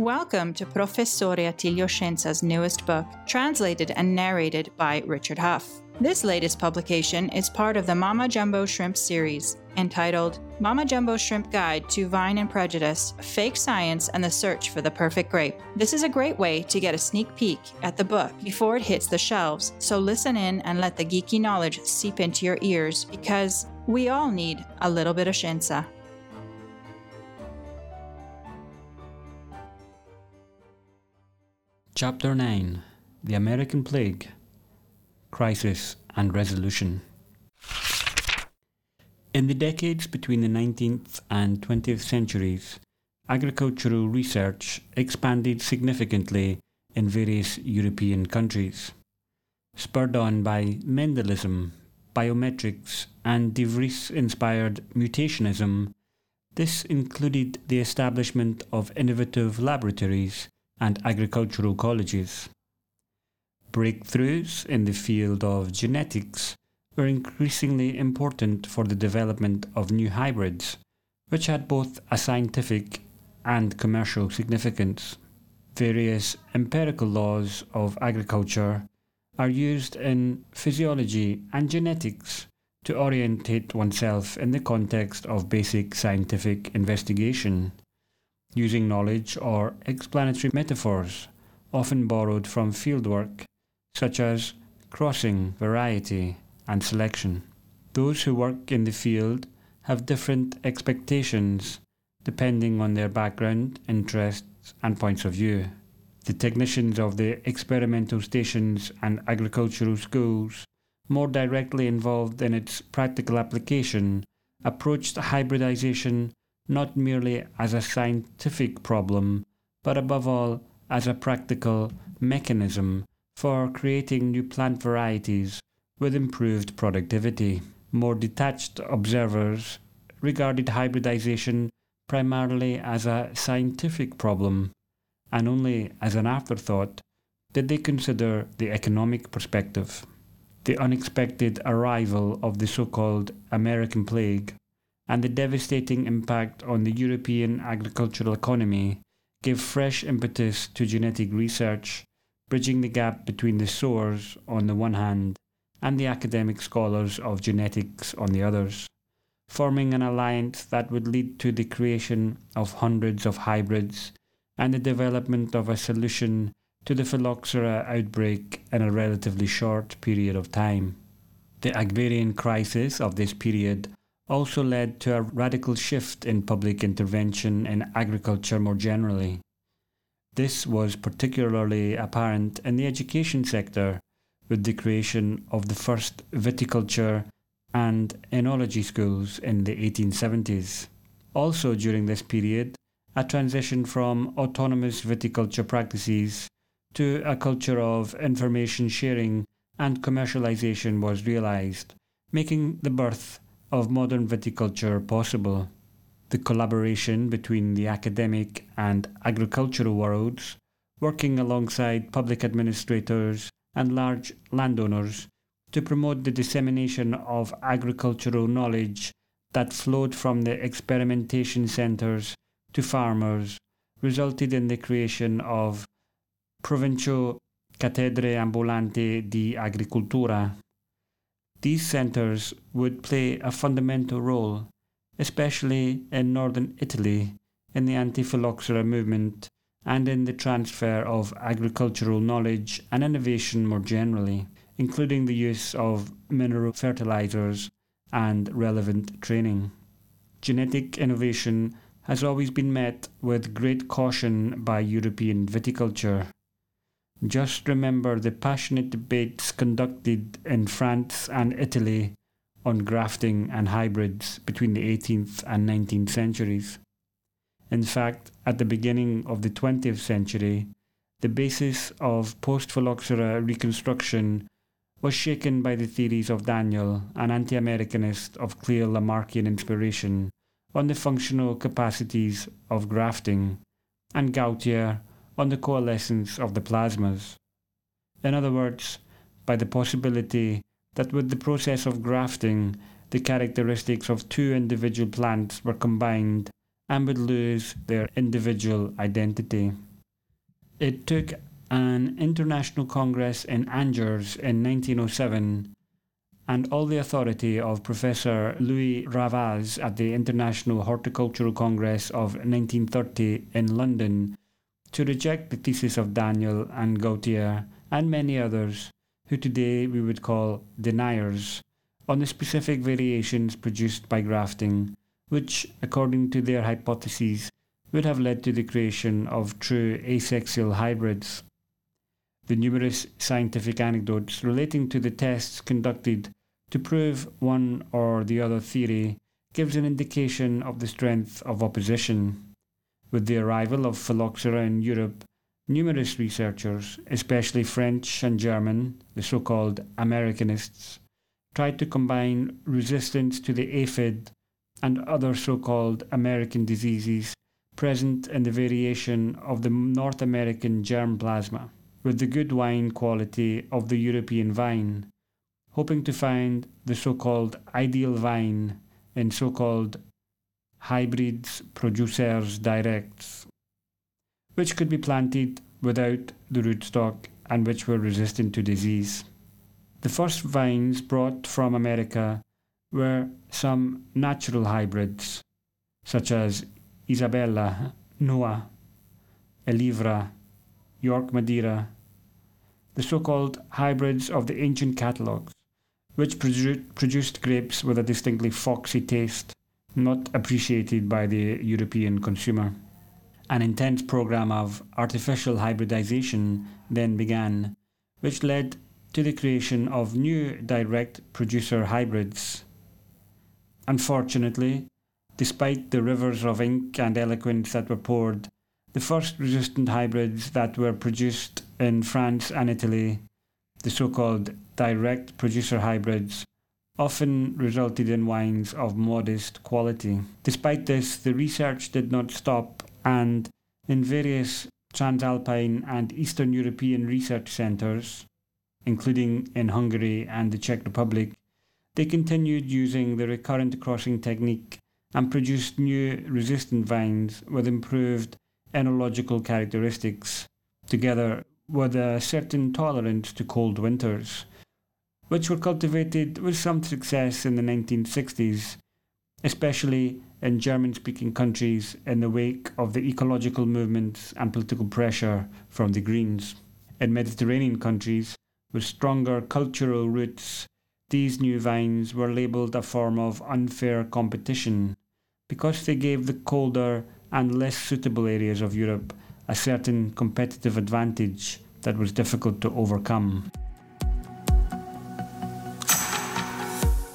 Welcome to Professore Attilio Scienza's newest book, translated and narrated by Richard Huff. This latest publication is part of the Mama Jumbo Shrimp series, entitled Mama Jumbo Shrimp Guide to Vine and Prejudice Fake Science and the Search for the Perfect Grape. This is a great way to get a sneak peek at the book before it hits the shelves, so listen in and let the geeky knowledge seep into your ears because we all need a little bit of Scienza. Chapter 9 The American Plague Crisis and Resolution. In the decades between the 19th and 20th centuries, agricultural research expanded significantly in various European countries. Spurred on by Mendelism, biometrics, and De Vries inspired mutationism, this included the establishment of innovative laboratories and agricultural colleges. Breakthroughs in the field of genetics were increasingly important for the development of new hybrids, which had both a scientific and commercial significance. Various empirical laws of agriculture are used in physiology and genetics to orientate oneself in the context of basic scientific investigation using knowledge or explanatory metaphors, often borrowed from fieldwork, such as crossing, variety, and selection. Those who work in the field have different expectations depending on their background, interests, and points of view. The technicians of the experimental stations and agricultural schools, more directly involved in its practical application, approached hybridization not merely as a scientific problem, but above all as a practical mechanism for creating new plant varieties with improved productivity. More detached observers regarded hybridization primarily as a scientific problem, and only as an afterthought did they consider the economic perspective. The unexpected arrival of the so called American plague and the devastating impact on the European agricultural economy gave fresh impetus to genetic research, bridging the gap between the sowers on the one hand and the academic scholars of genetics on the others, forming an alliance that would lead to the creation of hundreds of hybrids and the development of a solution to the phylloxera outbreak in a relatively short period of time. The agrarian crisis of this period also led to a radical shift in public intervention in agriculture more generally. This was particularly apparent in the education sector with the creation of the first viticulture and enology schools in the 1870s. Also during this period, a transition from autonomous viticulture practices to a culture of information sharing and commercialization was realized, making the birth of modern viticulture possible. The collaboration between the academic and agricultural worlds, working alongside public administrators and large landowners to promote the dissemination of agricultural knowledge that flowed from the experimentation centres to farmers, resulted in the creation of Provincial Cattedre Ambulanti di Agricultura, these centres would play a fundamental role, especially in northern Italy, in the anti phylloxera movement and in the transfer of agricultural knowledge and innovation more generally, including the use of mineral fertilizers and relevant training. Genetic innovation has always been met with great caution by European viticulture. Just remember the passionate debates conducted in France and Italy on grafting and hybrids between the 18th and 19th centuries. In fact, at the beginning of the 20th century, the basis of post phylloxera reconstruction was shaken by the theories of Daniel, an anti Americanist of clear Lamarckian inspiration, on the functional capacities of grafting, and Gautier on the coalescence of the plasmas. In other words, by the possibility that with the process of grafting, the characteristics of two individual plants were combined and would lose their individual identity. It took an international congress in Angers in 1907 and all the authority of Professor Louis Ravaz at the International Horticultural Congress of 1930 in London to reject the thesis of Daniel and Gautier and many others who today we would call deniers on the specific variations produced by grafting, which, according to their hypotheses, would have led to the creation of true asexual hybrids. The numerous scientific anecdotes relating to the tests conducted to prove one or the other theory gives an indication of the strength of opposition. With the arrival of phylloxera in Europe, numerous researchers, especially French and German, the so called Americanists, tried to combine resistance to the aphid and other so called American diseases present in the variation of the North American germ plasma with the good wine quality of the European vine hoping to find the so called ideal vine in so called hybrids producers directs, which could be planted without the rootstock and which were resistant to disease. The first vines brought from America were some natural hybrids, such as Isabella, Noah, Elvira, York Madeira, the so called hybrids of the ancient catalogues, which produ- produced grapes with a distinctly foxy taste, not appreciated by the European consumer. An intense program of artificial hybridization then began, which led to the creation of new direct producer hybrids. Unfortunately, despite the rivers of ink and eloquence that were poured, the first resistant hybrids that were produced in France and Italy, the so called direct producer hybrids often resulted in wines of modest quality. Despite this, the research did not stop, and in various Transalpine and Eastern European research centres, including in Hungary and the Czech Republic, they continued using the recurrent crossing technique and produced new resistant vines with improved enological characteristics, together with a certain tolerance to cold winters which were cultivated with some success in the 1960s, especially in German speaking countries in the wake of the ecological movements and political pressure from the Greens. In Mediterranean countries with stronger cultural roots, these new vines were labelled a form of unfair competition because they gave the colder and less suitable areas of Europe a certain competitive advantage that was difficult to overcome.